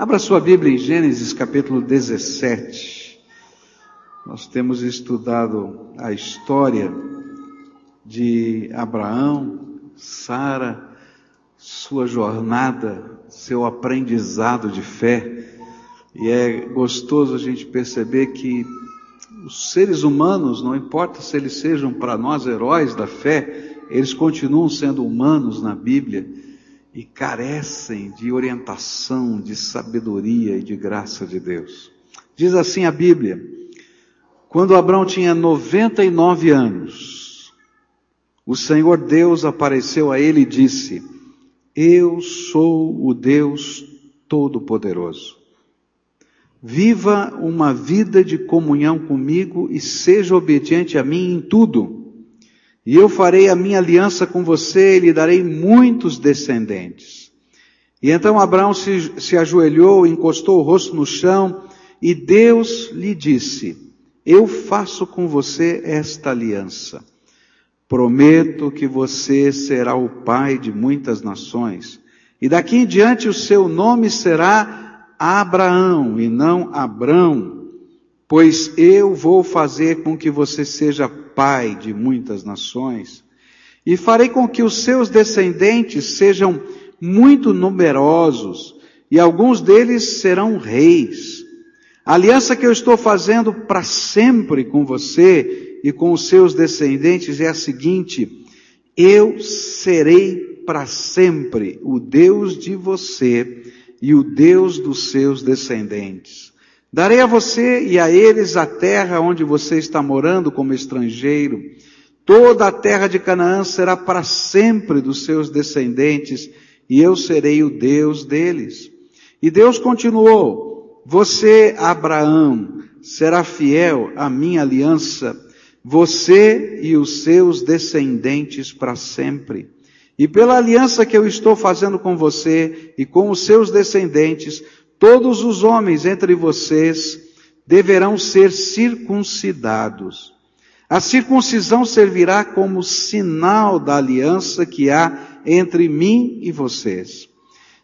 Abra sua Bíblia em Gênesis capítulo 17. Nós temos estudado a história de Abraão, Sara, sua jornada, seu aprendizado de fé. E é gostoso a gente perceber que os seres humanos, não importa se eles sejam para nós heróis da fé, eles continuam sendo humanos na Bíblia e carecem de orientação, de sabedoria e de graça de Deus. Diz assim a Bíblia: quando Abraão tinha 99 anos, o Senhor Deus apareceu a ele e disse: Eu sou o Deus Todo-Poderoso. Viva uma vida de comunhão comigo e seja obediente a mim em tudo e eu farei a minha aliança com você e lhe darei muitos descendentes. E então Abraão se, se ajoelhou, encostou o rosto no chão, e Deus lhe disse, eu faço com você esta aliança. Prometo que você será o pai de muitas nações, e daqui em diante o seu nome será Abraão e não Abrão, pois eu vou fazer com que você seja pai de muitas nações, e farei com que os seus descendentes sejam muito numerosos, e alguns deles serão reis. A aliança que eu estou fazendo para sempre com você e com os seus descendentes é a seguinte: eu serei para sempre o Deus de você e o Deus dos seus descendentes. Darei a você e a eles a terra onde você está morando como estrangeiro. Toda a terra de Canaã será para sempre dos seus descendentes, e eu serei o Deus deles. E Deus continuou: Você, Abraão, será fiel à minha aliança, você e os seus descendentes para sempre. E pela aliança que eu estou fazendo com você e com os seus descendentes, Todos os homens entre vocês deverão ser circuncidados. A circuncisão servirá como sinal da aliança que há entre mim e vocês.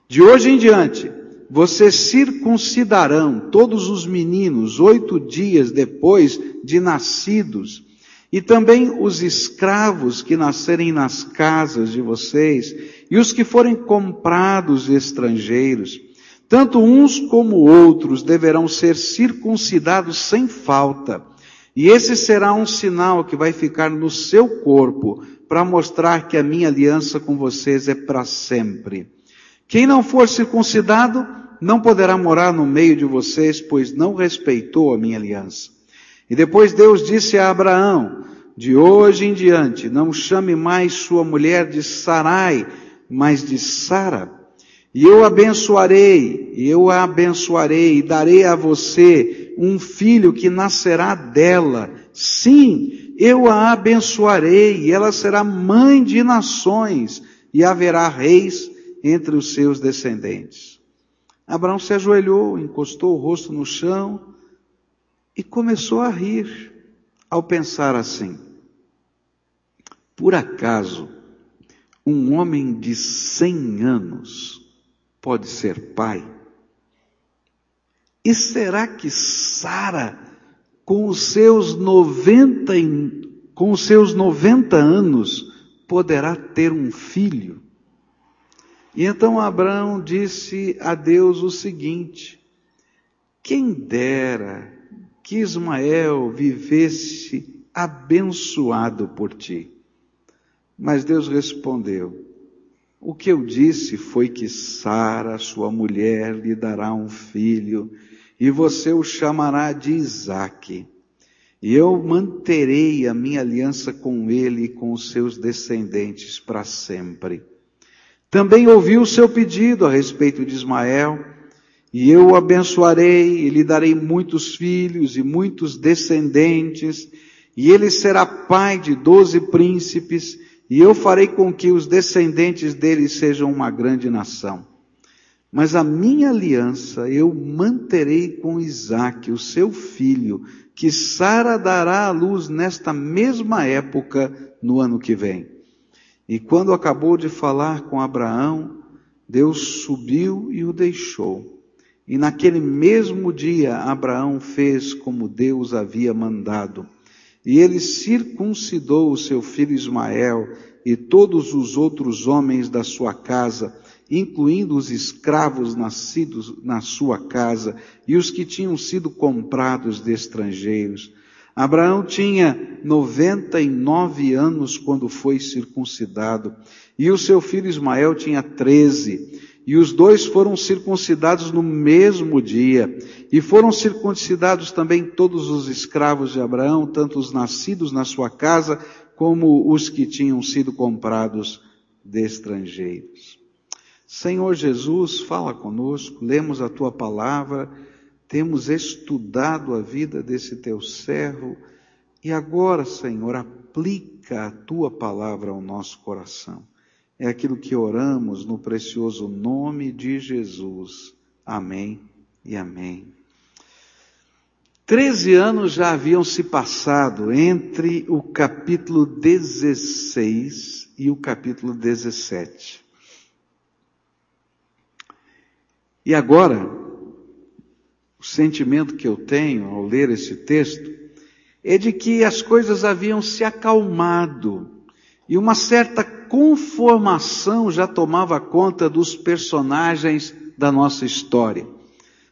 De hoje em diante, vocês circuncidarão todos os meninos oito dias depois de nascidos, e também os escravos que nascerem nas casas de vocês, e os que forem comprados estrangeiros, tanto uns como outros deverão ser circuncidados sem falta. E esse será um sinal que vai ficar no seu corpo para mostrar que a minha aliança com vocês é para sempre. Quem não for circuncidado não poderá morar no meio de vocês, pois não respeitou a minha aliança. E depois Deus disse a Abraão, de hoje em diante, não chame mais sua mulher de Sarai, mas de Sara e eu abençoarei, eu a abençoarei e darei a você um filho que nascerá dela. Sim, eu a abençoarei e ela será mãe de nações e haverá reis entre os seus descendentes. Abraão se ajoelhou, encostou o rosto no chão e começou a rir ao pensar assim: por acaso um homem de cem anos pode ser pai? E será que Sara, com os seus 90, com os seus 90 anos, poderá ter um filho? E então Abraão disse a Deus o seguinte: quem dera que Ismael vivesse abençoado por ti. Mas Deus respondeu: o que eu disse foi que Sara, sua mulher, lhe dará um filho, e você o chamará de Isaque. E eu manterei a minha aliança com ele e com os seus descendentes para sempre. Também ouvi o seu pedido a respeito de Ismael, e eu o abençoarei e lhe darei muitos filhos e muitos descendentes, e ele será pai de doze príncipes, e eu farei com que os descendentes dele sejam uma grande nação. Mas a minha aliança eu manterei com Isaque, o seu filho, que Sara dará à luz nesta mesma época no ano que vem. E quando acabou de falar com Abraão, Deus subiu e o deixou. E naquele mesmo dia Abraão fez como Deus havia mandado. E ele circuncidou o seu filho Ismael e todos os outros homens da sua casa, incluindo os escravos nascidos na sua casa e os que tinham sido comprados de estrangeiros. Abraão tinha 99 anos quando foi circuncidado e o seu filho Ismael tinha 13. E os dois foram circuncidados no mesmo dia. E foram circuncidados também todos os escravos de Abraão, tanto os nascidos na sua casa, como os que tinham sido comprados de estrangeiros. Senhor Jesus, fala conosco, lemos a tua palavra, temos estudado a vida desse teu servo, e agora, Senhor, aplica a tua palavra ao nosso coração. É aquilo que oramos no precioso nome de Jesus. Amém e amém. Treze anos já haviam se passado entre o capítulo 16 e o capítulo 17. E agora, o sentimento que eu tenho ao ler esse texto é de que as coisas haviam se acalmado e uma certa conformação já tomava conta dos personagens da nossa história.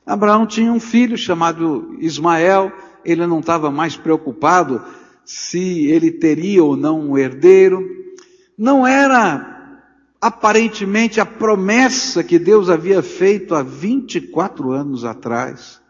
Abraão tinha um filho chamado Ismael, ele não estava mais preocupado se ele teria ou não um herdeiro. Não era aparentemente a promessa que Deus havia feito há 24 anos atrás.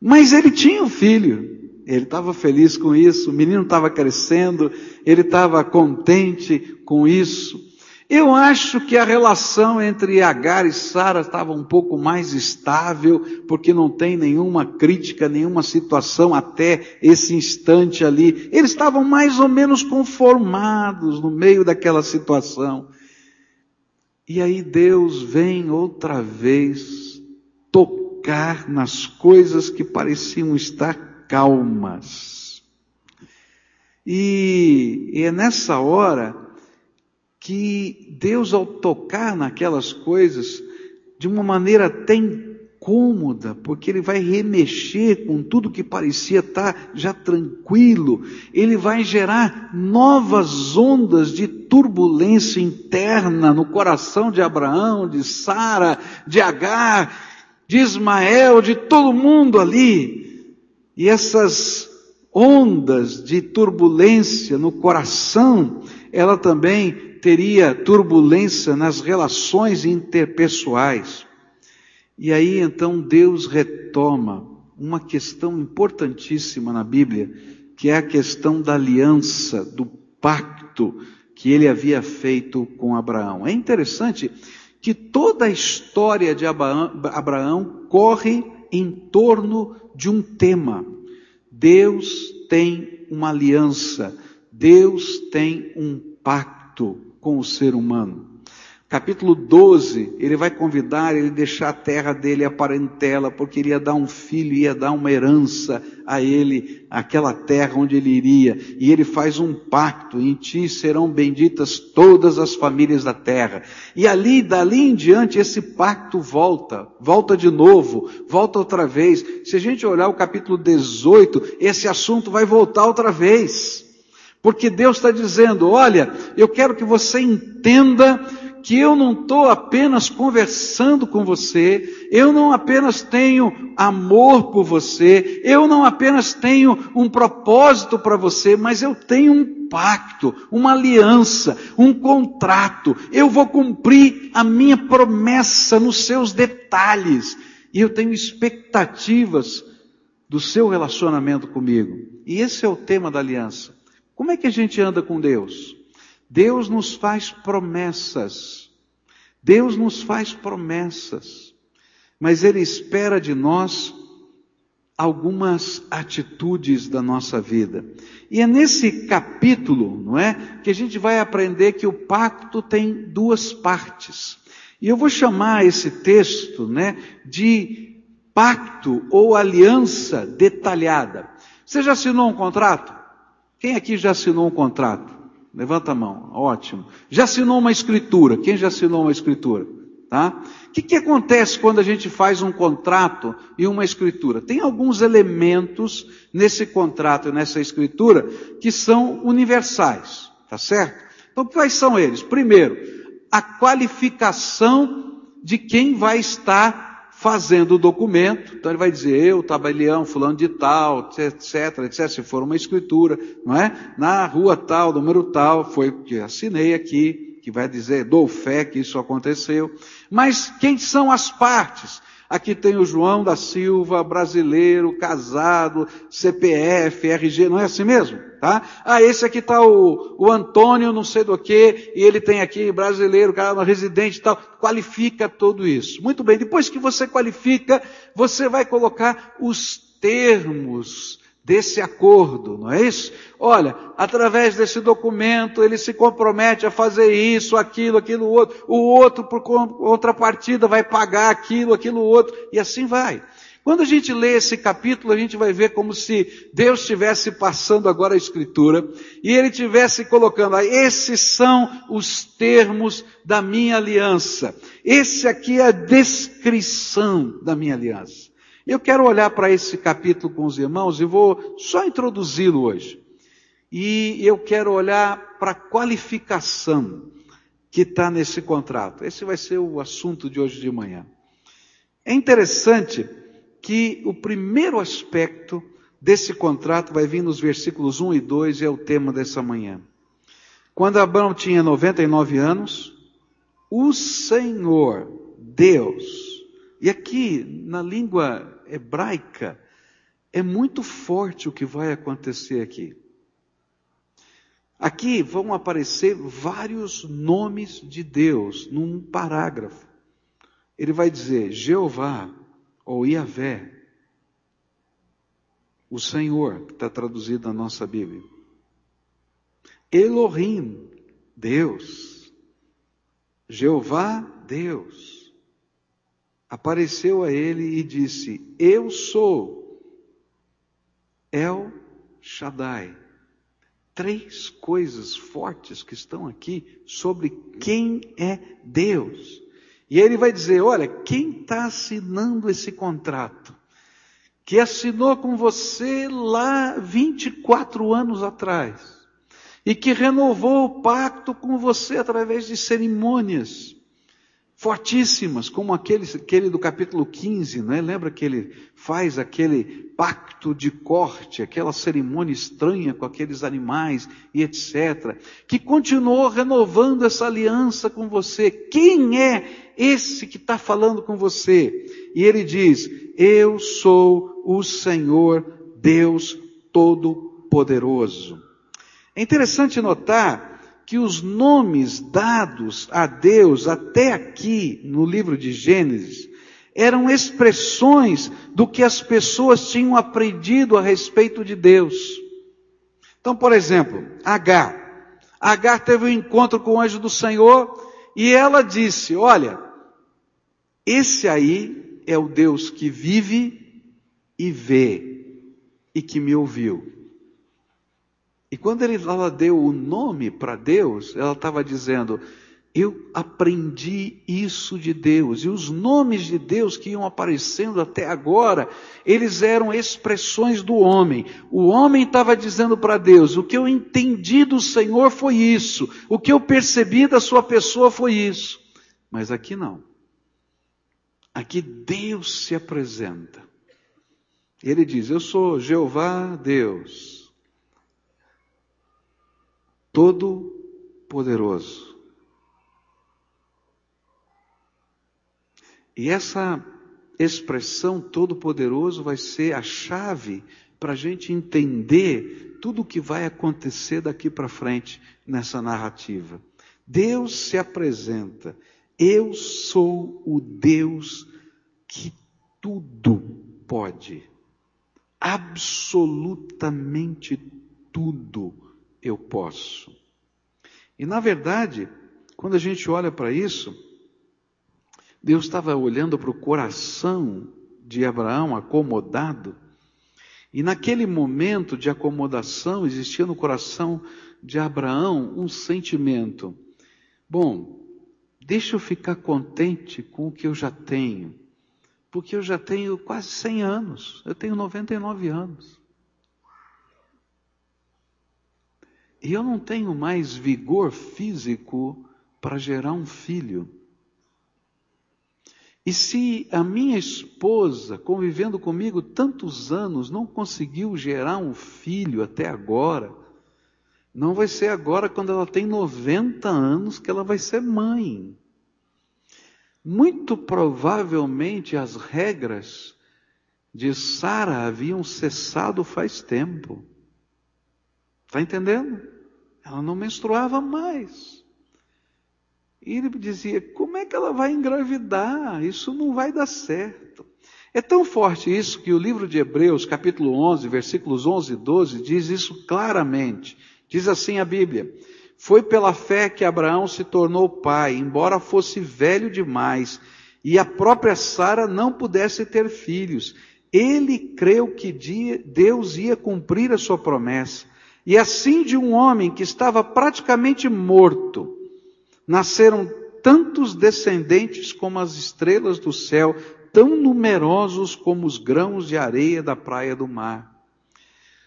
Mas ele tinha um filho. Ele estava feliz com isso, o menino estava crescendo, ele estava contente com isso. Eu acho que a relação entre Agar e Sara estava um pouco mais estável, porque não tem nenhuma crítica, nenhuma situação até esse instante ali. Eles estavam mais ou menos conformados no meio daquela situação. E aí Deus vem outra vez tocar nas coisas que pareciam estar calmas. E, e é nessa hora que Deus, ao tocar naquelas coisas, de uma maneira até incômoda, porque Ele vai remexer com tudo que parecia estar já tranquilo, Ele vai gerar novas ondas de turbulência interna no coração de Abraão, de Sara, de Agar, de Ismael, de todo mundo ali. E essas ondas de turbulência no coração, ela também teria turbulência nas relações interpessoais. E aí então Deus retoma uma questão importantíssima na Bíblia, que é a questão da aliança, do pacto que ele havia feito com Abraão. É interessante que toda a história de Abraão corre em torno de um tema. Deus tem uma aliança, Deus tem um pacto com o ser humano. Capítulo 12, ele vai convidar ele deixar a terra dele, a parentela, porque ele ia dar um filho, ia dar uma herança a ele, aquela terra onde ele iria. E ele faz um pacto, em ti serão benditas todas as famílias da terra. E ali, dali em diante, esse pacto volta, volta de novo, volta outra vez. Se a gente olhar o capítulo 18, esse assunto vai voltar outra vez. Porque Deus está dizendo, olha, eu quero que você entenda que eu não estou apenas conversando com você, eu não apenas tenho amor por você, eu não apenas tenho um propósito para você, mas eu tenho um pacto, uma aliança, um contrato. Eu vou cumprir a minha promessa nos seus detalhes. E eu tenho expectativas do seu relacionamento comigo. E esse é o tema da aliança. Como é que a gente anda com Deus? Deus nos faz promessas. Deus nos faz promessas. Mas Ele espera de nós algumas atitudes da nossa vida. E é nesse capítulo, não é, que a gente vai aprender que o pacto tem duas partes. E eu vou chamar esse texto, né, de pacto ou aliança detalhada. Você já assinou um contrato? Quem aqui já assinou um contrato? Levanta a mão. Ótimo. Já assinou uma escritura? Quem já assinou uma escritura? Tá? O que, que acontece quando a gente faz um contrato e uma escritura? Tem alguns elementos nesse contrato e nessa escritura que são universais, tá certo? Então, quais são eles? Primeiro, a qualificação de quem vai estar fazendo o documento. Então ele vai dizer, eu, tabelião, fulano de tal, etc, etc, se for uma escritura, não é? Na rua tal, número tal, foi que assinei aqui, que vai dizer, dou fé que isso aconteceu. Mas quem são as partes? Aqui tem o João da Silva, brasileiro, casado, CPF, RG, não é assim mesmo? Tá? Ah, esse aqui está o, o Antônio, não sei do que, e ele tem aqui brasileiro, cara, residente e tal. Qualifica tudo isso. Muito bem, depois que você qualifica, você vai colocar os termos desse acordo, não é isso? Olha, através desse documento ele se compromete a fazer isso, aquilo, aquilo outro, o outro por contrapartida vai pagar aquilo, aquilo outro, e assim vai. Quando a gente lê esse capítulo, a gente vai ver como se Deus estivesse passando agora a escritura e ele estivesse colocando, ah, esses são os termos da minha aliança. Esse aqui é a descrição da minha aliança. Eu quero olhar para esse capítulo com os irmãos e vou só introduzi-lo hoje. E eu quero olhar para a qualificação que está nesse contrato. Esse vai ser o assunto de hoje de manhã. É interessante que o primeiro aspecto desse contrato vai vir nos versículos 1 e 2 e é o tema dessa manhã. Quando Abraão tinha 99 anos, o Senhor, Deus, e aqui na língua hebraica, é muito forte o que vai acontecer aqui. Aqui vão aparecer vários nomes de Deus num parágrafo. Ele vai dizer Jeová ou Yahvé, o Senhor, que está traduzido na nossa Bíblia. Elohim, Deus. Jeová, Deus apareceu a ele e disse: Eu sou El Shaddai. Três coisas fortes que estão aqui sobre quem é Deus. E ele vai dizer: Olha, quem está assinando esse contrato? Que assinou com você lá 24 anos atrás. E que renovou o pacto com você através de cerimônias fortíssimas, como aquele, aquele do capítulo 15, né? lembra que ele faz aquele pacto de corte, aquela cerimônia estranha com aqueles animais e etc., que continuou renovando essa aliança com você. Quem é esse que está falando com você? E ele diz: Eu sou o Senhor Deus Todo-Poderoso. É interessante notar que os nomes dados a Deus até aqui no livro de Gênesis eram expressões do que as pessoas tinham aprendido a respeito de Deus. Então, por exemplo, Agar. Agar teve um encontro com o anjo do Senhor e ela disse: Olha, esse aí é o Deus que vive e vê e que me ouviu. E quando ela deu o nome para Deus, ela estava dizendo: Eu aprendi isso de Deus. E os nomes de Deus que iam aparecendo até agora, eles eram expressões do homem. O homem estava dizendo para Deus: O que eu entendi do Senhor foi isso. O que eu percebi da sua pessoa foi isso. Mas aqui não. Aqui Deus se apresenta. Ele diz: Eu sou Jeová Deus Todo-Poderoso. E essa expressão Todo-Poderoso vai ser a chave para a gente entender tudo o que vai acontecer daqui para frente nessa narrativa. Deus se apresenta. Eu sou o Deus que tudo pode. Absolutamente tudo eu posso. E na verdade, quando a gente olha para isso, Deus estava olhando para o coração de Abraão acomodado, e naquele momento de acomodação existia no coração de Abraão um sentimento. Bom, Deixa eu ficar contente com o que eu já tenho, porque eu já tenho quase 100 anos, eu tenho 99 anos. E eu não tenho mais vigor físico para gerar um filho. E se a minha esposa, convivendo comigo tantos anos, não conseguiu gerar um filho até agora, não vai ser agora, quando ela tem 90 anos, que ela vai ser mãe. Muito provavelmente as regras de Sara haviam cessado faz tempo. Está entendendo? Ela não menstruava mais. E ele dizia: como é que ela vai engravidar? Isso não vai dar certo. É tão forte isso que o livro de Hebreus, capítulo 11, versículos 11 e 12, diz isso claramente. Diz assim a Bíblia: Foi pela fé que Abraão se tornou pai, embora fosse velho demais, e a própria Sara não pudesse ter filhos. Ele creu que Deus ia cumprir a sua promessa. E assim de um homem que estava praticamente morto, nasceram tantos descendentes como as estrelas do céu, tão numerosos como os grãos de areia da praia do mar.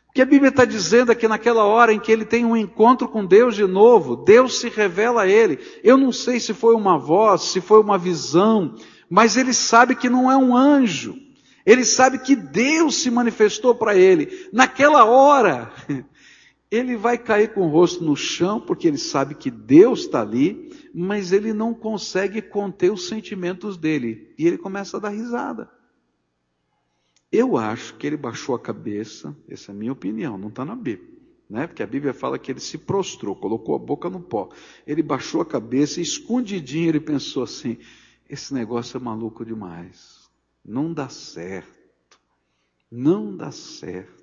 O que a Bíblia está dizendo é que naquela hora em que ele tem um encontro com Deus de novo, Deus se revela a ele. Eu não sei se foi uma voz, se foi uma visão, mas ele sabe que não é um anjo. Ele sabe que Deus se manifestou para ele. Naquela hora, ele vai cair com o rosto no chão, porque ele sabe que Deus está ali, mas ele não consegue conter os sentimentos dele. E ele começa a dar risada. Eu acho que ele baixou a cabeça, essa é a minha opinião, não está na Bíblia. Né? Porque a Bíblia fala que ele se prostrou, colocou a boca no pó. Ele baixou a cabeça e escondidinho ele pensou assim: esse negócio é maluco demais. Não dá certo. Não dá certo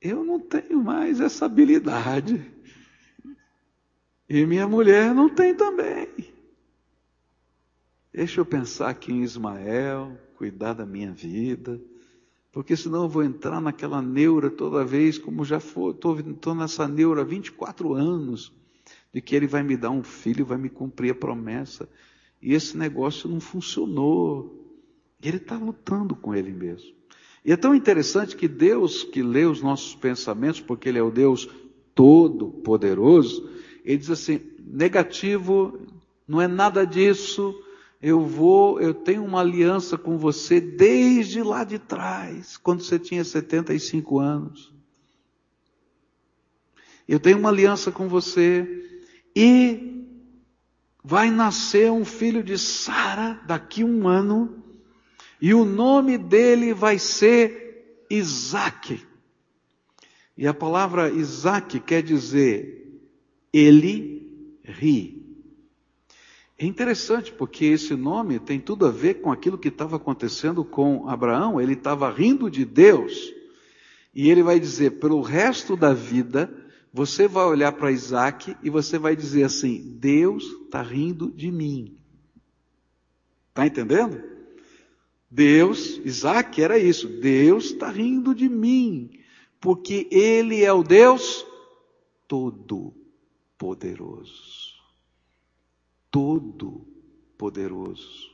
eu não tenho mais essa habilidade. E minha mulher não tem também. Deixa eu pensar aqui em Ismael, cuidar da minha vida, porque senão eu vou entrar naquela neura toda vez, como já estou nessa neura há 24 anos, de que ele vai me dar um filho, vai me cumprir a promessa. E esse negócio não funcionou. E ele está lutando com ele mesmo. E é tão interessante que Deus, que lê os nossos pensamentos, porque Ele é o Deus Todo-Poderoso, Ele diz assim: negativo, não é nada disso, eu vou, eu tenho uma aliança com você desde lá de trás, quando você tinha 75 anos. Eu tenho uma aliança com você e vai nascer um filho de Sara daqui um ano e o nome dele vai ser Isaac. E a palavra Isaac quer dizer ele ri. É interessante porque esse nome tem tudo a ver com aquilo que estava acontecendo com Abraão. Ele estava rindo de Deus. E ele vai dizer: pelo resto da vida, você vai olhar para Isaac e você vai dizer assim: Deus está rindo de mim. Está entendendo? Deus, Isaac era isso, Deus está rindo de mim, porque Ele é o Deus Todo-Poderoso. Todo-Poderoso.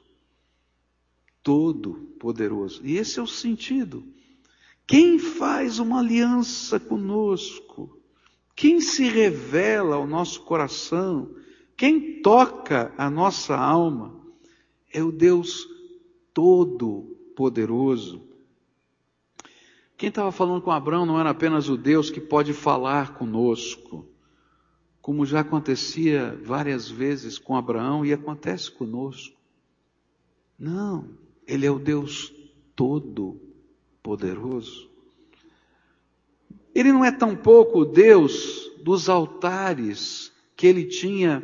Todo-Poderoso. E esse é o sentido. Quem faz uma aliança conosco? Quem se revela ao nosso coração? Quem toca a nossa alma? É o Deus Todo-Poderoso. Quem estava falando com Abraão não era apenas o Deus que pode falar conosco, como já acontecia várias vezes com Abraão e acontece conosco. Não, ele é o Deus Todo-Poderoso. Ele não é tampouco o Deus dos altares que ele tinha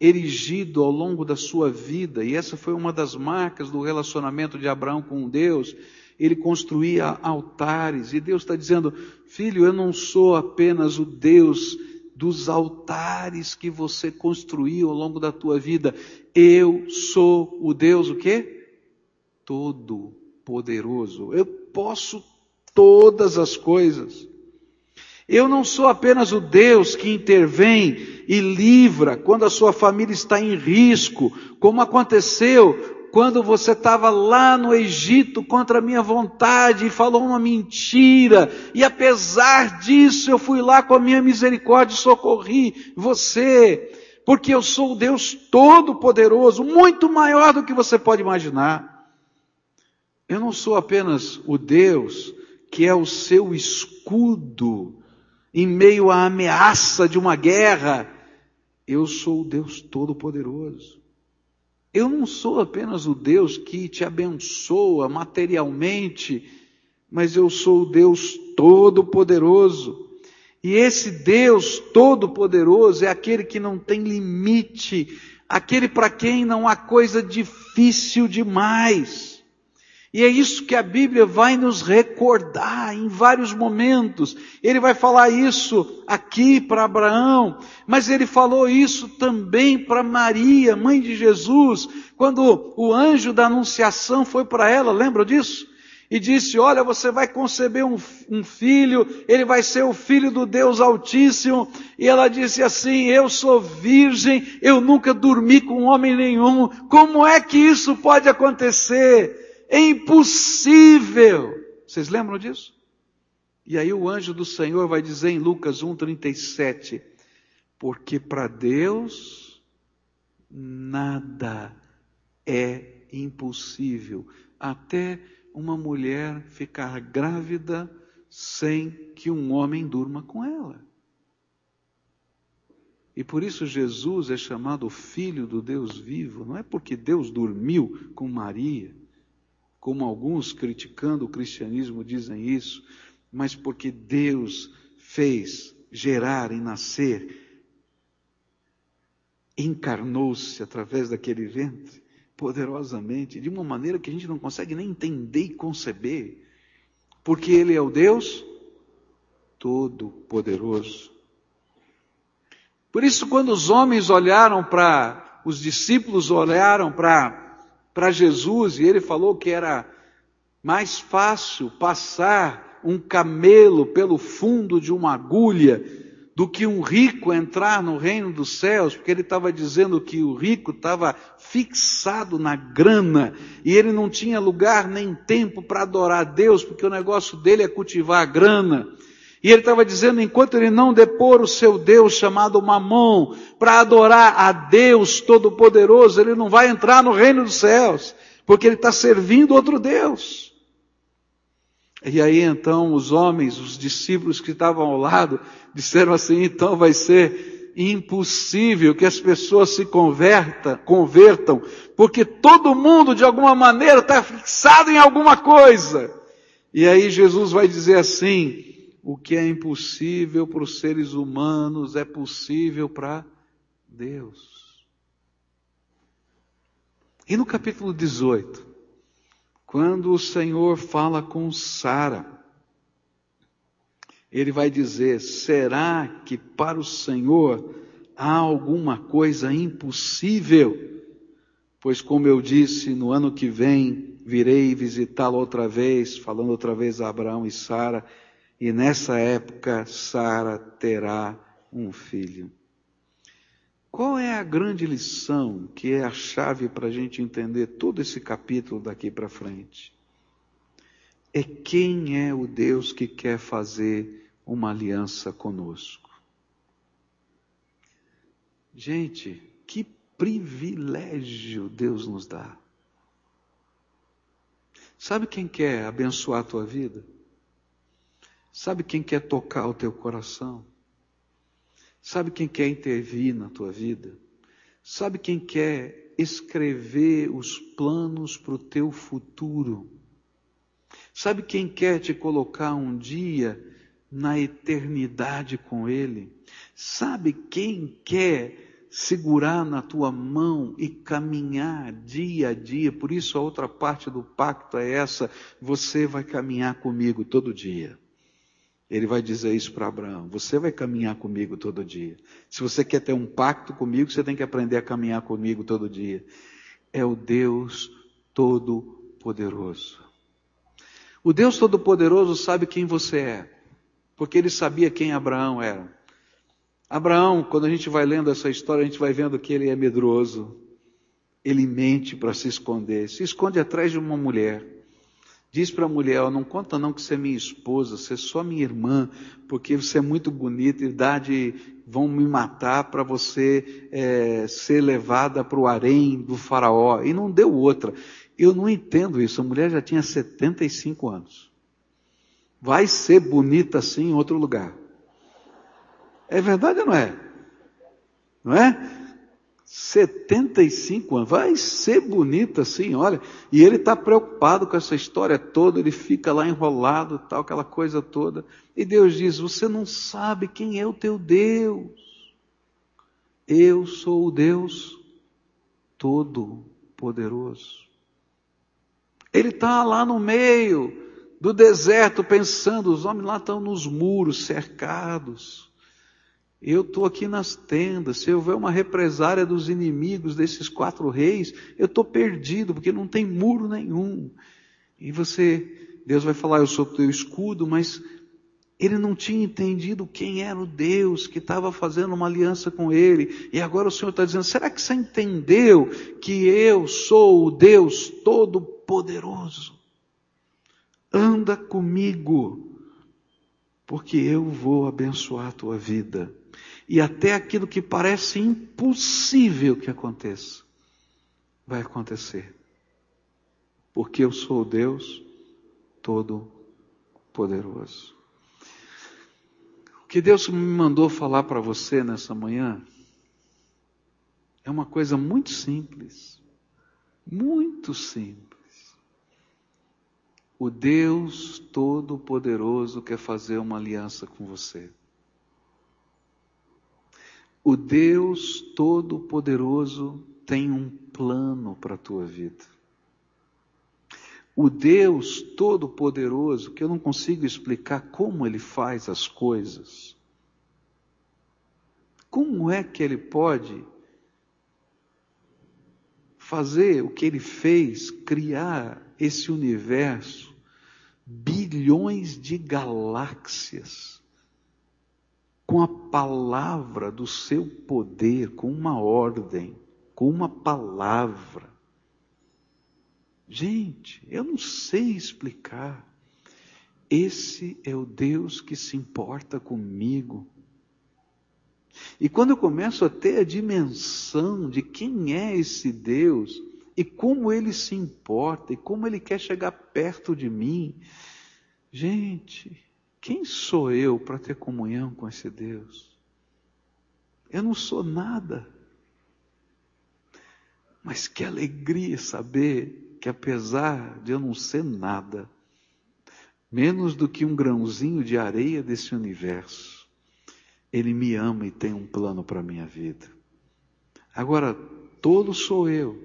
erigido ao longo da sua vida, e essa foi uma das marcas do relacionamento de Abraão com Deus. Ele construía altares, e Deus está dizendo: Filho, eu não sou apenas o Deus dos altares que você construiu ao longo da tua vida, eu sou o Deus o quê? Todo poderoso. Eu posso todas as coisas. Eu não sou apenas o Deus que intervém e livra quando a sua família está em risco, como aconteceu quando você estava lá no Egito contra a minha vontade e falou uma mentira, e apesar disso eu fui lá com a minha misericórdia e socorri você, porque eu sou o Deus Todo-Poderoso, muito maior do que você pode imaginar. Eu não sou apenas o Deus que é o seu escudo em meio à ameaça de uma guerra. Eu sou o Deus Todo-Poderoso. Eu não sou apenas o Deus que te abençoa materialmente, mas eu sou o Deus Todo-Poderoso. E esse Deus Todo-Poderoso é aquele que não tem limite, aquele para quem não há coisa difícil demais. E é isso que a Bíblia vai nos recordar em vários momentos. Ele vai falar isso aqui para Abraão, mas ele falou isso também para Maria, mãe de Jesus, quando o anjo da anunciação foi para ela, lembra disso? E disse: Olha, você vai conceber um, um, filho, ele vai ser o filho do Deus Altíssimo. E ela disse assim: Eu sou virgem, eu nunca dormi com homem nenhum. Como é que isso pode acontecer? É impossível. Vocês lembram disso? E aí o anjo do Senhor vai dizer em Lucas 1:37, porque para Deus nada é impossível, até uma mulher ficar grávida sem que um homem durma com ela. E por isso Jesus é chamado filho do Deus vivo, não é porque Deus dormiu com Maria, como alguns criticando o cristianismo dizem isso, mas porque Deus fez gerar e nascer, encarnou-se através daquele ventre poderosamente, de uma maneira que a gente não consegue nem entender e conceber, porque Ele é o Deus Todo-Poderoso. Por isso, quando os homens olharam para, os discípulos olharam para para Jesus e ele falou que era mais fácil passar um camelo pelo fundo de uma agulha do que um rico entrar no reino dos céus, porque ele estava dizendo que o rico estava fixado na grana e ele não tinha lugar nem tempo para adorar a Deus, porque o negócio dele é cultivar a grana. E ele estava dizendo, enquanto ele não depor o seu Deus chamado Mamon para adorar a Deus Todo-Poderoso, ele não vai entrar no reino dos céus, porque ele está servindo outro Deus. E aí então os homens, os discípulos que estavam ao lado, disseram assim: então vai ser impossível que as pessoas se converta, convertam, porque todo mundo de alguma maneira está fixado em alguma coisa. E aí Jesus vai dizer assim: o que é impossível para os seres humanos é possível para Deus. E no capítulo 18, quando o Senhor fala com Sara, ele vai dizer: será que para o Senhor há alguma coisa impossível? Pois, como eu disse, no ano que vem virei visitá-lo outra vez, falando outra vez a Abraão e Sara e nessa época Sara terá um filho. Qual é a grande lição que é a chave para a gente entender todo esse capítulo daqui para frente? É quem é o Deus que quer fazer uma aliança conosco. Gente, que privilégio Deus nos dá. Sabe quem quer abençoar a tua vida? Sabe quem quer tocar o teu coração? Sabe quem quer intervir na tua vida? Sabe quem quer escrever os planos para o teu futuro? Sabe quem quer te colocar um dia na eternidade com Ele? Sabe quem quer segurar na tua mão e caminhar dia a dia? Por isso a outra parte do pacto é essa: você vai caminhar comigo todo dia. Ele vai dizer isso para Abraão: Você vai caminhar comigo todo dia. Se você quer ter um pacto comigo, você tem que aprender a caminhar comigo todo dia. É o Deus Todo-Poderoso. O Deus Todo-Poderoso sabe quem você é. porque ele sabia quem Abraão era. Abraão, quando a gente vai lendo essa história, a gente vai vendo que ele é medroso, ele mente para se esconder, se esconde atrás de uma mulher. Diz para a mulher: oh, Não conta não que você é minha esposa, você é só minha irmã, porque você é muito bonita, idade vão me matar para você é, ser levada para o harém do faraó. E não deu outra. Eu não entendo isso. A mulher já tinha 75 anos. Vai ser bonita assim em outro lugar. É verdade ou não é? Não é? 75 anos, vai ser bonita assim, olha. E ele está preocupado com essa história toda, ele fica lá enrolado, tal, aquela coisa toda. E Deus diz: Você não sabe quem é o teu Deus. Eu sou o Deus Todo-Poderoso. Ele está lá no meio do deserto pensando, os homens lá estão nos muros cercados. Eu estou aqui nas tendas. Se houver uma represária dos inimigos desses quatro reis, eu estou perdido, porque não tem muro nenhum. E você, Deus vai falar, eu sou teu escudo, mas ele não tinha entendido quem era o Deus que estava fazendo uma aliança com ele. E agora o Senhor está dizendo: será que você entendeu que eu sou o Deus Todo-Poderoso? Anda comigo, porque eu vou abençoar a tua vida e até aquilo que parece impossível que aconteça, vai acontecer. Porque eu sou Deus Todo-Poderoso. O que Deus me mandou falar para você nessa manhã é uma coisa muito simples. Muito simples. O Deus Todo-Poderoso quer fazer uma aliança com você. O Deus Todo-Poderoso tem um plano para a tua vida. O Deus Todo-Poderoso, que eu não consigo explicar como ele faz as coisas, como é que ele pode fazer o que ele fez, criar esse universo, bilhões de galáxias, com a palavra do seu poder, com uma ordem, com uma palavra. Gente, eu não sei explicar. Esse é o Deus que se importa comigo. E quando eu começo a ter a dimensão de quem é esse Deus e como ele se importa e como ele quer chegar perto de mim, gente, quem sou eu para ter comunhão com esse Deus? Eu não sou nada. Mas que alegria saber que apesar de eu não ser nada, menos do que um grãozinho de areia desse universo, Ele me ama e tem um plano para a minha vida. Agora, tolo sou eu.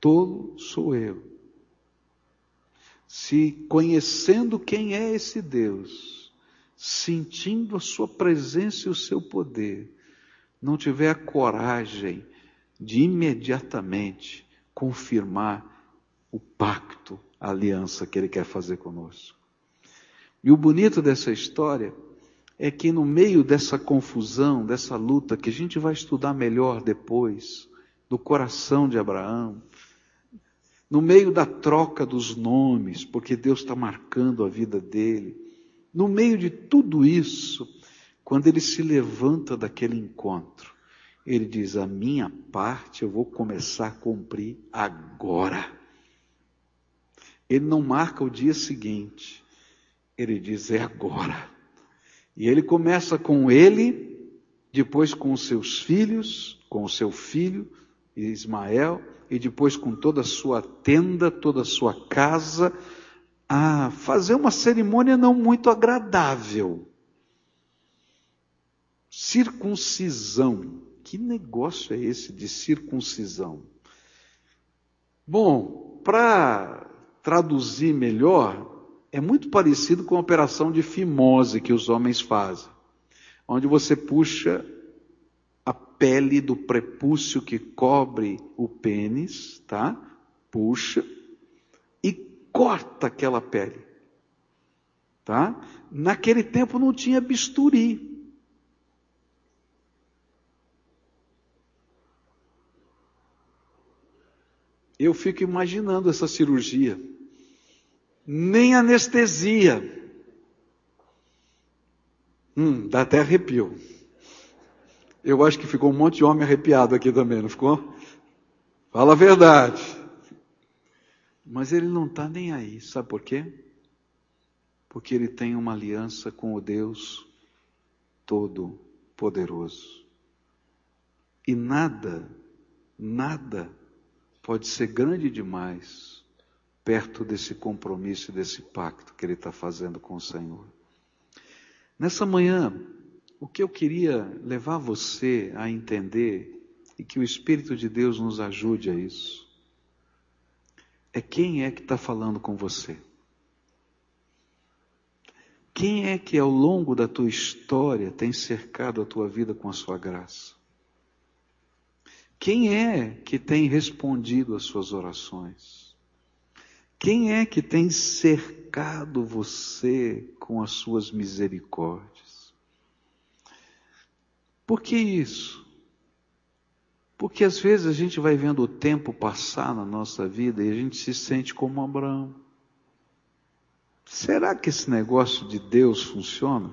Tolo sou eu se conhecendo quem é esse Deus, sentindo a sua presença e o seu poder, não tiver a coragem de imediatamente confirmar o pacto, a aliança que ele quer fazer conosco. E o bonito dessa história é que no meio dessa confusão, dessa luta que a gente vai estudar melhor depois, do coração de Abraão, no meio da troca dos nomes, porque Deus está marcando a vida dele, no meio de tudo isso, quando ele se levanta daquele encontro, ele diz: A minha parte eu vou começar a cumprir agora. Ele não marca o dia seguinte, ele diz: É agora. E ele começa com ele, depois com os seus filhos, com o seu filho Ismael, e depois com toda a sua tenda, toda a sua casa, a fazer uma cerimônia não muito agradável. Circuncisão. Que negócio é esse de circuncisão? Bom, para traduzir melhor, é muito parecido com a operação de fimose que os homens fazem, onde você puxa pele do prepúcio que cobre o pênis, tá? Puxa e corta aquela pele. Tá? Naquele tempo não tinha bisturi. Eu fico imaginando essa cirurgia. Nem anestesia. Hum, dá até arrepio. Eu acho que ficou um monte de homem arrepiado aqui também, não ficou? Fala a verdade. Mas ele não está nem aí, sabe por quê? Porque ele tem uma aliança com o Deus Todo-Poderoso. E nada, nada pode ser grande demais perto desse compromisso, desse pacto que ele está fazendo com o Senhor. Nessa manhã, o que eu queria levar você a entender e que o Espírito de Deus nos ajude a isso é quem é que está falando com você. Quem é que ao longo da tua história tem cercado a tua vida com a sua graça? Quem é que tem respondido às suas orações? Quem é que tem cercado você com as suas misericórdias? Por que isso? Porque às vezes a gente vai vendo o tempo passar na nossa vida e a gente se sente como Abraão. Será que esse negócio de Deus funciona?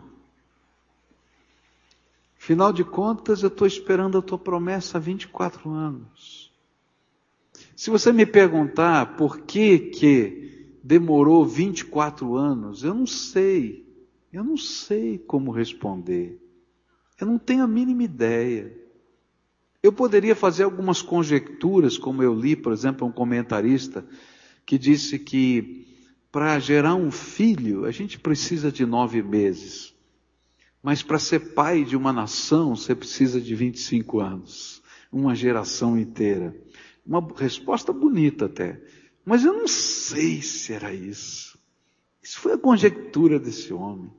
Afinal de contas, eu estou esperando a tua promessa há 24 anos. Se você me perguntar por que que demorou 24 anos, eu não sei. Eu não sei como responder. Eu não tenho a mínima ideia. Eu poderia fazer algumas conjecturas, como eu li, por exemplo, um comentarista que disse que para gerar um filho a gente precisa de nove meses. Mas para ser pai de uma nação, você precisa de 25 anos. Uma geração inteira. Uma resposta bonita até. Mas eu não sei se era isso. Isso foi a conjectura desse homem.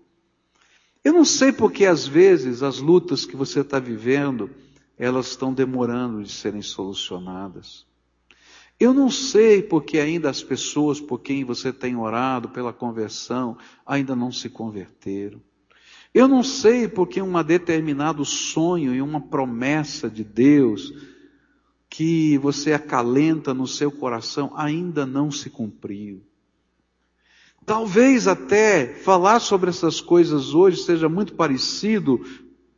Eu não sei porque às vezes as lutas que você está vivendo, elas estão demorando de serem solucionadas. Eu não sei porque ainda as pessoas por quem você tem orado pela conversão ainda não se converteram. Eu não sei porque um determinado sonho e uma promessa de Deus que você acalenta no seu coração ainda não se cumpriu. Talvez até falar sobre essas coisas hoje seja muito parecido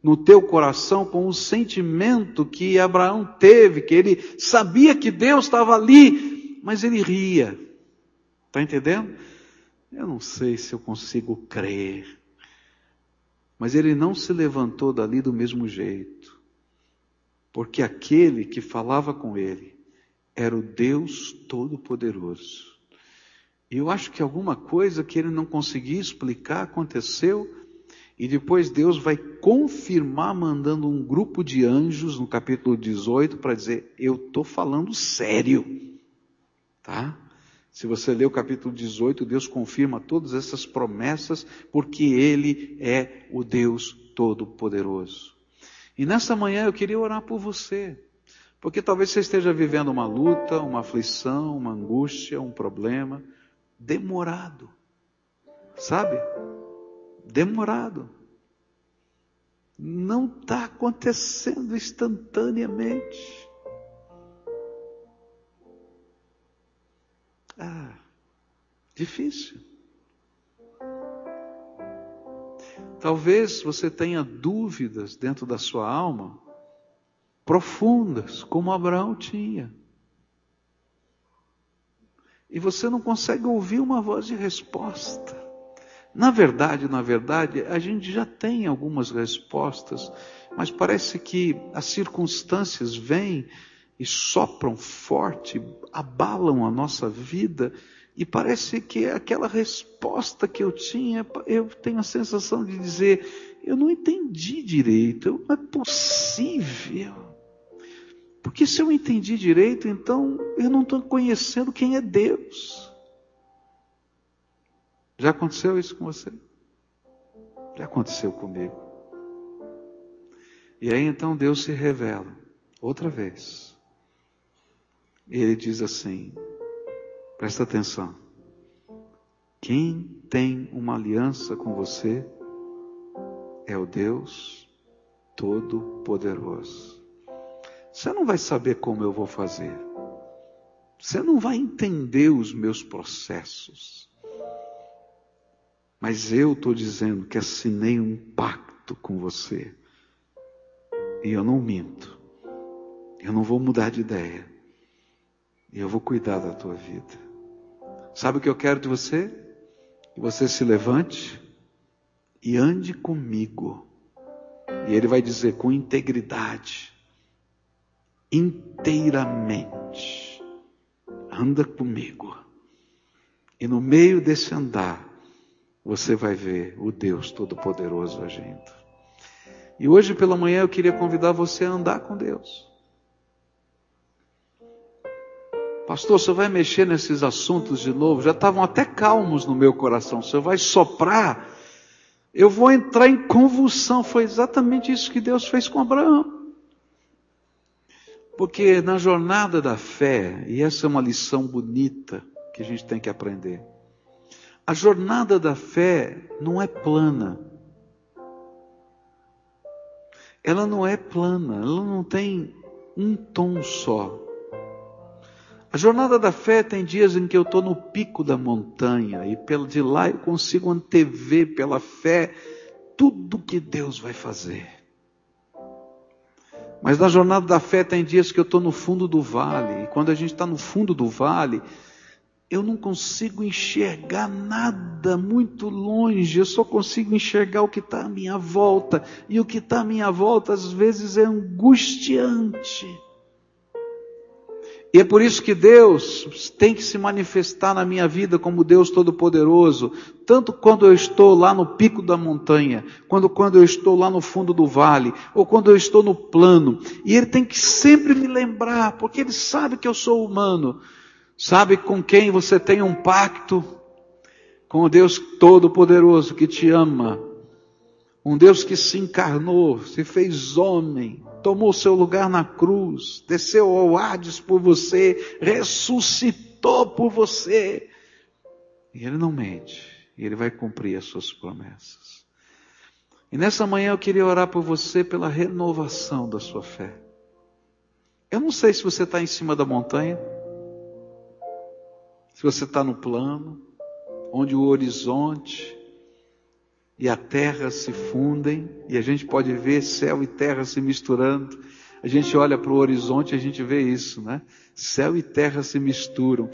no teu coração com o sentimento que Abraão teve, que ele sabia que Deus estava ali, mas ele ria. Está entendendo? Eu não sei se eu consigo crer. Mas ele não se levantou dali do mesmo jeito, porque aquele que falava com ele era o Deus Todo-Poderoso. E eu acho que alguma coisa que ele não conseguia explicar aconteceu, e depois Deus vai confirmar mandando um grupo de anjos no capítulo 18 para dizer: Eu estou falando sério. Tá? Se você ler o capítulo 18, Deus confirma todas essas promessas, porque Ele é o Deus Todo-Poderoso. E nessa manhã eu queria orar por você, porque talvez você esteja vivendo uma luta, uma aflição, uma angústia, um problema, demorado. Sabe? Demorado. Não está acontecendo instantaneamente. Ah, difícil. Talvez você tenha dúvidas dentro da sua alma, profundas, como Abraão tinha. E você não consegue ouvir uma voz de resposta. Na verdade, na verdade, a gente já tem algumas respostas, mas parece que as circunstâncias vêm e sopram forte, abalam a nossa vida, e parece que aquela resposta que eu tinha, eu tenho a sensação de dizer, eu não entendi direito, não é possível. Porque se eu entendi direito, então eu não estou conhecendo quem é Deus. Já aconteceu isso com você? Já aconteceu comigo. E aí então Deus se revela, outra vez. E ele diz assim: presta atenção. quem tem uma aliança com você é o Deus Todo-Poderoso. Você não vai saber como eu vou fazer. Você não vai entender os meus processos. Mas eu estou dizendo que assinei um pacto com você. E eu não minto. Eu não vou mudar de ideia. E eu vou cuidar da tua vida. Sabe o que eu quero de você? Que você se levante e ande comigo. E ele vai dizer com integridade, inteiramente, anda comigo. E no meio desse andar, você vai ver o Deus Todo-Poderoso agindo. E hoje pela manhã eu queria convidar você a andar com Deus. Pastor, você vai mexer nesses assuntos de novo? Já estavam até calmos no meu coração. Você vai soprar? Eu vou entrar em convulsão. Foi exatamente isso que Deus fez com Abraão. Porque na jornada da fé, e essa é uma lição bonita que a gente tem que aprender. A jornada da fé não é plana. Ela não é plana, ela não tem um tom só. A jornada da fé tem dias em que eu estou no pico da montanha e de lá eu consigo antever pela fé tudo que Deus vai fazer. Mas na jornada da fé tem dias que eu estou no fundo do vale, e quando a gente está no fundo do vale, eu não consigo enxergar nada muito longe, eu só consigo enxergar o que está à minha volta, e o que está à minha volta às vezes é angustiante. E é por isso que Deus tem que se manifestar na minha vida como Deus Todo-Poderoso, tanto quando eu estou lá no pico da montanha, quando, quando eu estou lá no fundo do vale, ou quando eu estou no plano. E Ele tem que sempre me lembrar, porque Ele sabe que eu sou humano, sabe com quem você tem um pacto, com o Deus Todo-Poderoso que te ama, um Deus que se encarnou, se fez homem, tomou seu lugar na cruz, desceu ao Hades por você, ressuscitou por você. E ele não mente, e ele vai cumprir as suas promessas. E nessa manhã eu queria orar por você pela renovação da sua fé. Eu não sei se você está em cima da montanha, se você está no plano, onde o horizonte e a terra se fundem, e a gente pode ver céu e terra se misturando. A gente olha para o horizonte e a gente vê isso, né? Céu e terra se misturam.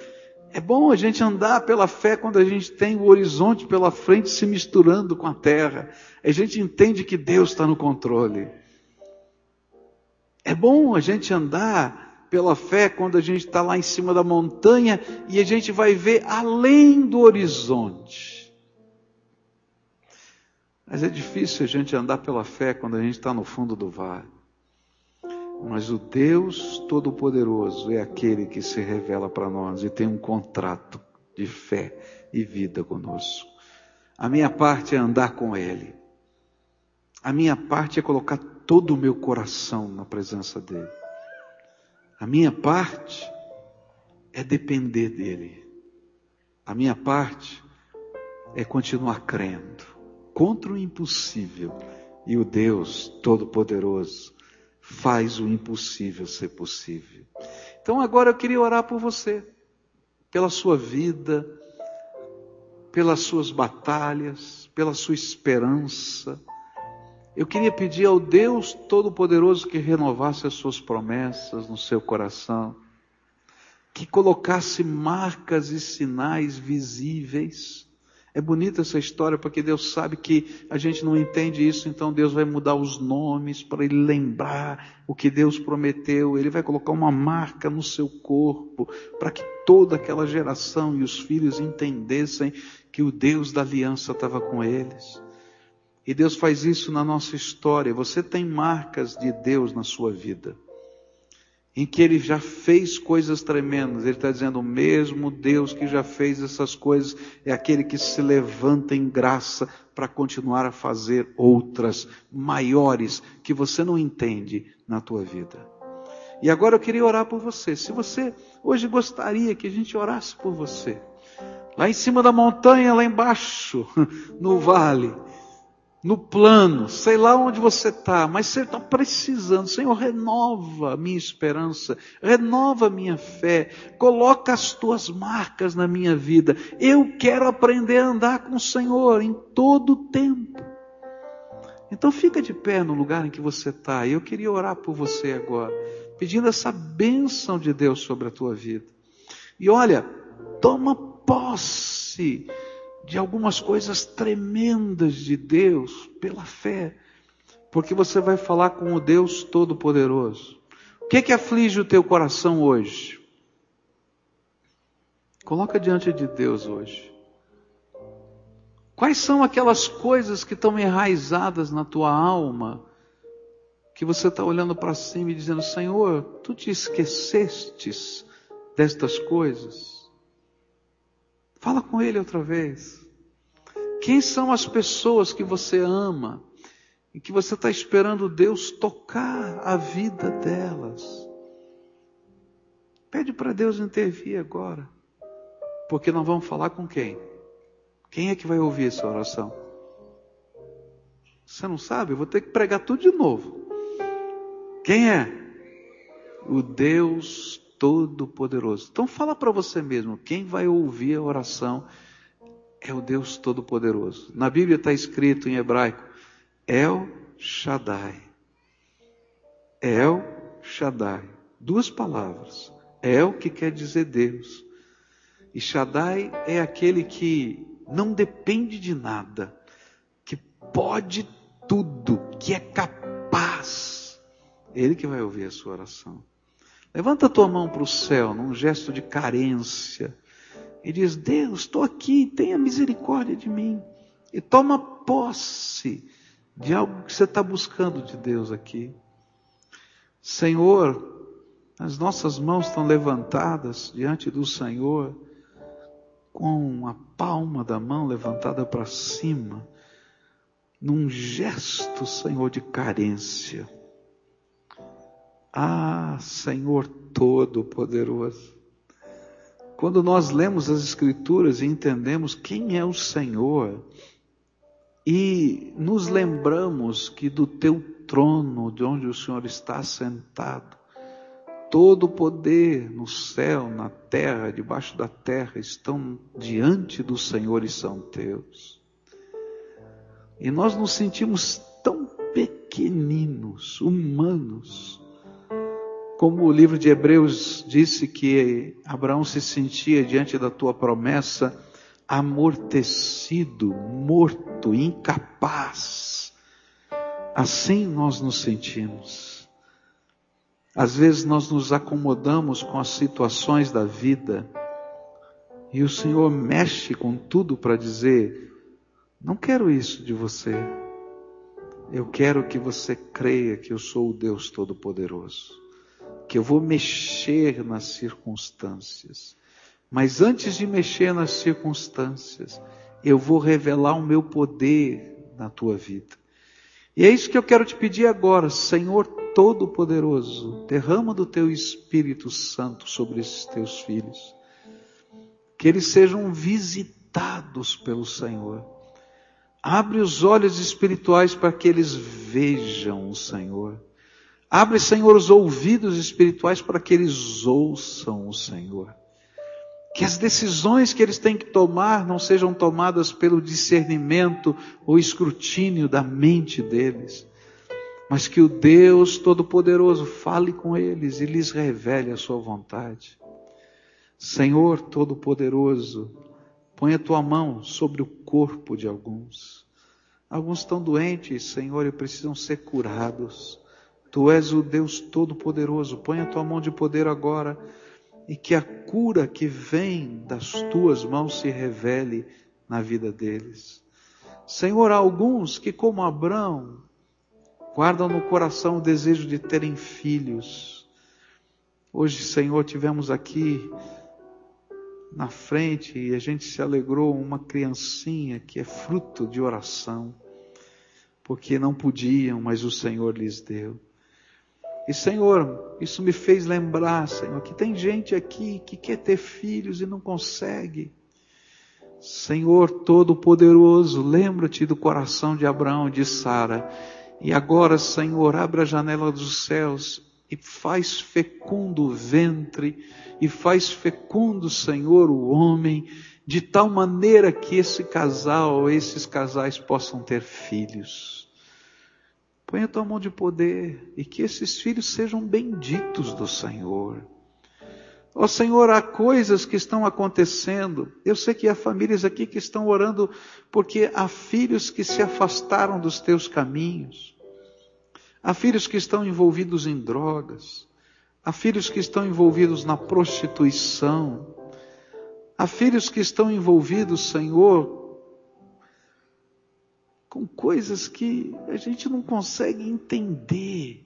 É bom a gente andar pela fé quando a gente tem o horizonte pela frente se misturando com a terra. A gente entende que Deus está no controle. É bom a gente andar pela fé quando a gente está lá em cima da montanha e a gente vai ver além do horizonte. Mas é difícil a gente andar pela fé quando a gente está no fundo do vale. Mas o Deus Todo-Poderoso é aquele que se revela para nós e tem um contrato de fé e vida conosco. A minha parte é andar com Ele. A minha parte é colocar todo o meu coração na presença dEle. A minha parte é depender dEle. A minha parte é continuar crendo contra o impossível. E o Deus Todo-Poderoso faz o impossível ser possível. Então agora eu queria orar por você, pela sua vida, pelas suas batalhas, pela sua esperança. Eu queria pedir ao Deus Todo-Poderoso que renovasse as suas promessas no seu coração, que colocasse marcas e sinais visíveis é bonita essa história porque Deus sabe que a gente não entende isso, então Deus vai mudar os nomes para ele lembrar o que Deus prometeu. Ele vai colocar uma marca no seu corpo para que toda aquela geração e os filhos entendessem que o Deus da aliança estava com eles. E Deus faz isso na nossa história. Você tem marcas de Deus na sua vida em que ele já fez coisas tremendas. Ele está dizendo: o mesmo Deus que já fez essas coisas é aquele que se levanta em graça para continuar a fazer outras maiores que você não entende na tua vida. E agora eu queria orar por você. Se você hoje gostaria que a gente orasse por você, Lá em cima da montanha, lá embaixo, no vale, no plano, sei lá onde você está, mas você está precisando. Senhor, renova a minha esperança, renova a minha fé, coloca as tuas marcas na minha vida. Eu quero aprender a andar com o Senhor em todo o tempo. Então fica de pé no lugar em que você está. Eu queria orar por você agora, pedindo essa bênção de Deus sobre a tua vida. E olha, toma posse de algumas coisas tremendas de Deus pela fé, porque você vai falar com o Deus Todo-Poderoso. O que é que aflige o teu coração hoje? Coloca diante de Deus hoje. Quais são aquelas coisas que estão enraizadas na tua alma, que você está olhando para cima e dizendo: Senhor, tu te esquecestes destas coisas? Fala com ele outra vez. Quem são as pessoas que você ama e que você está esperando Deus tocar a vida delas? Pede para Deus intervir agora, porque nós vamos falar com quem? Quem é que vai ouvir essa oração? Você não sabe? Eu vou ter que pregar tudo de novo. Quem é? O Deus Todo-Poderoso. Então fala para você mesmo, quem vai ouvir a oração é o Deus Todo-Poderoso. Na Bíblia está escrito em hebraico, El Shaddai. El Shaddai. Duas palavras. El que quer dizer Deus. E Shaddai é aquele que não depende de nada, que pode tudo, que é capaz. Ele que vai ouvir a sua oração. Levanta a tua mão para o céu num gesto de carência e diz: Deus, estou aqui, tenha misericórdia de mim. E toma posse de algo que você está buscando de Deus aqui. Senhor, as nossas mãos estão levantadas diante do Senhor, com a palma da mão levantada para cima, num gesto, Senhor, de carência. Ah, Senhor Todo-Poderoso. Quando nós lemos as Escrituras e entendemos quem é o Senhor, e nos lembramos que do teu trono, de onde o Senhor está sentado, todo o poder no céu, na terra, debaixo da terra, estão diante do Senhor e são teus. E nós nos sentimos tão pequeninos, humanos, como o livro de Hebreus disse que Abraão se sentia diante da tua promessa amortecido, morto, incapaz. Assim nós nos sentimos. Às vezes nós nos acomodamos com as situações da vida e o Senhor mexe com tudo para dizer: não quero isso de você. Eu quero que você creia que eu sou o Deus Todo-Poderoso que eu vou mexer nas circunstâncias. Mas antes de mexer nas circunstâncias, eu vou revelar o meu poder na tua vida. E é isso que eu quero te pedir agora, Senhor Todo-Poderoso, derrama do teu Espírito Santo sobre esses teus filhos. Que eles sejam visitados pelo Senhor. Abre os olhos espirituais para que eles vejam o Senhor Abre, Senhor, os ouvidos espirituais para que eles ouçam o Senhor. Que as decisões que eles têm que tomar não sejam tomadas pelo discernimento ou escrutínio da mente deles, mas que o Deus Todo-Poderoso fale com eles e lhes revele a sua vontade. Senhor Todo-Poderoso, põe a tua mão sobre o corpo de alguns. Alguns estão doentes, Senhor, e precisam ser curados. Tu és o Deus Todo-Poderoso. Põe a tua mão de poder agora e que a cura que vem das tuas mãos se revele na vida deles. Senhor, há alguns que, como Abraão, guardam no coração o desejo de terem filhos. Hoje, Senhor, tivemos aqui na frente e a gente se alegrou uma criancinha que é fruto de oração, porque não podiam, mas o Senhor lhes deu. E Senhor, isso me fez lembrar, Senhor, que tem gente aqui que quer ter filhos e não consegue. Senhor Todo-Poderoso, lembra-te do coração de Abraão e de Sara. E agora, Senhor, abre a janela dos céus e faz fecundo o ventre, e faz fecundo, Senhor, o homem, de tal maneira que esse casal, esses casais possam ter filhos. Põe a tua mão de poder e que esses filhos sejam benditos do Senhor. Ó oh, Senhor, há coisas que estão acontecendo. Eu sei que há famílias aqui que estão orando porque há filhos que se afastaram dos teus caminhos. Há filhos que estão envolvidos em drogas. Há filhos que estão envolvidos na prostituição. Há filhos que estão envolvidos, Senhor, com coisas que a gente não consegue entender.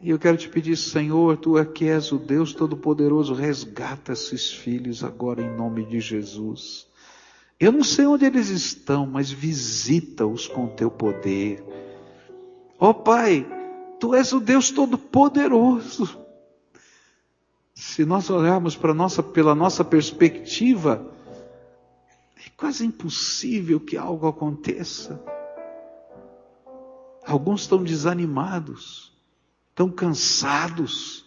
E eu quero te pedir, Senhor, tu é que és o Deus Todo-Poderoso, resgata esses filhos agora em nome de Jesus. Eu não sei onde eles estão, mas visita-os com teu poder. Ó oh, Pai, tu és o Deus Todo-Poderoso. Se nós olharmos para nossa, pela nossa perspectiva, é quase impossível que algo aconteça. Alguns estão desanimados, estão cansados.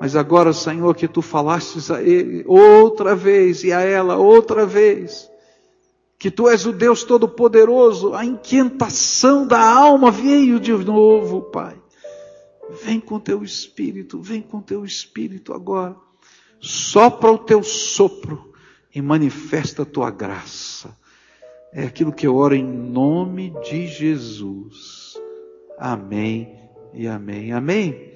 Mas agora, Senhor, que tu falastes a ele outra vez e a ela outra vez, que tu és o Deus Todo-Poderoso, a inquietação da alma veio de novo, Pai. Vem com teu espírito, vem com teu espírito agora. Sopra o teu sopro e manifesta a tua graça. É aquilo que eu oro em nome de Jesus. Amém e amém. Amém.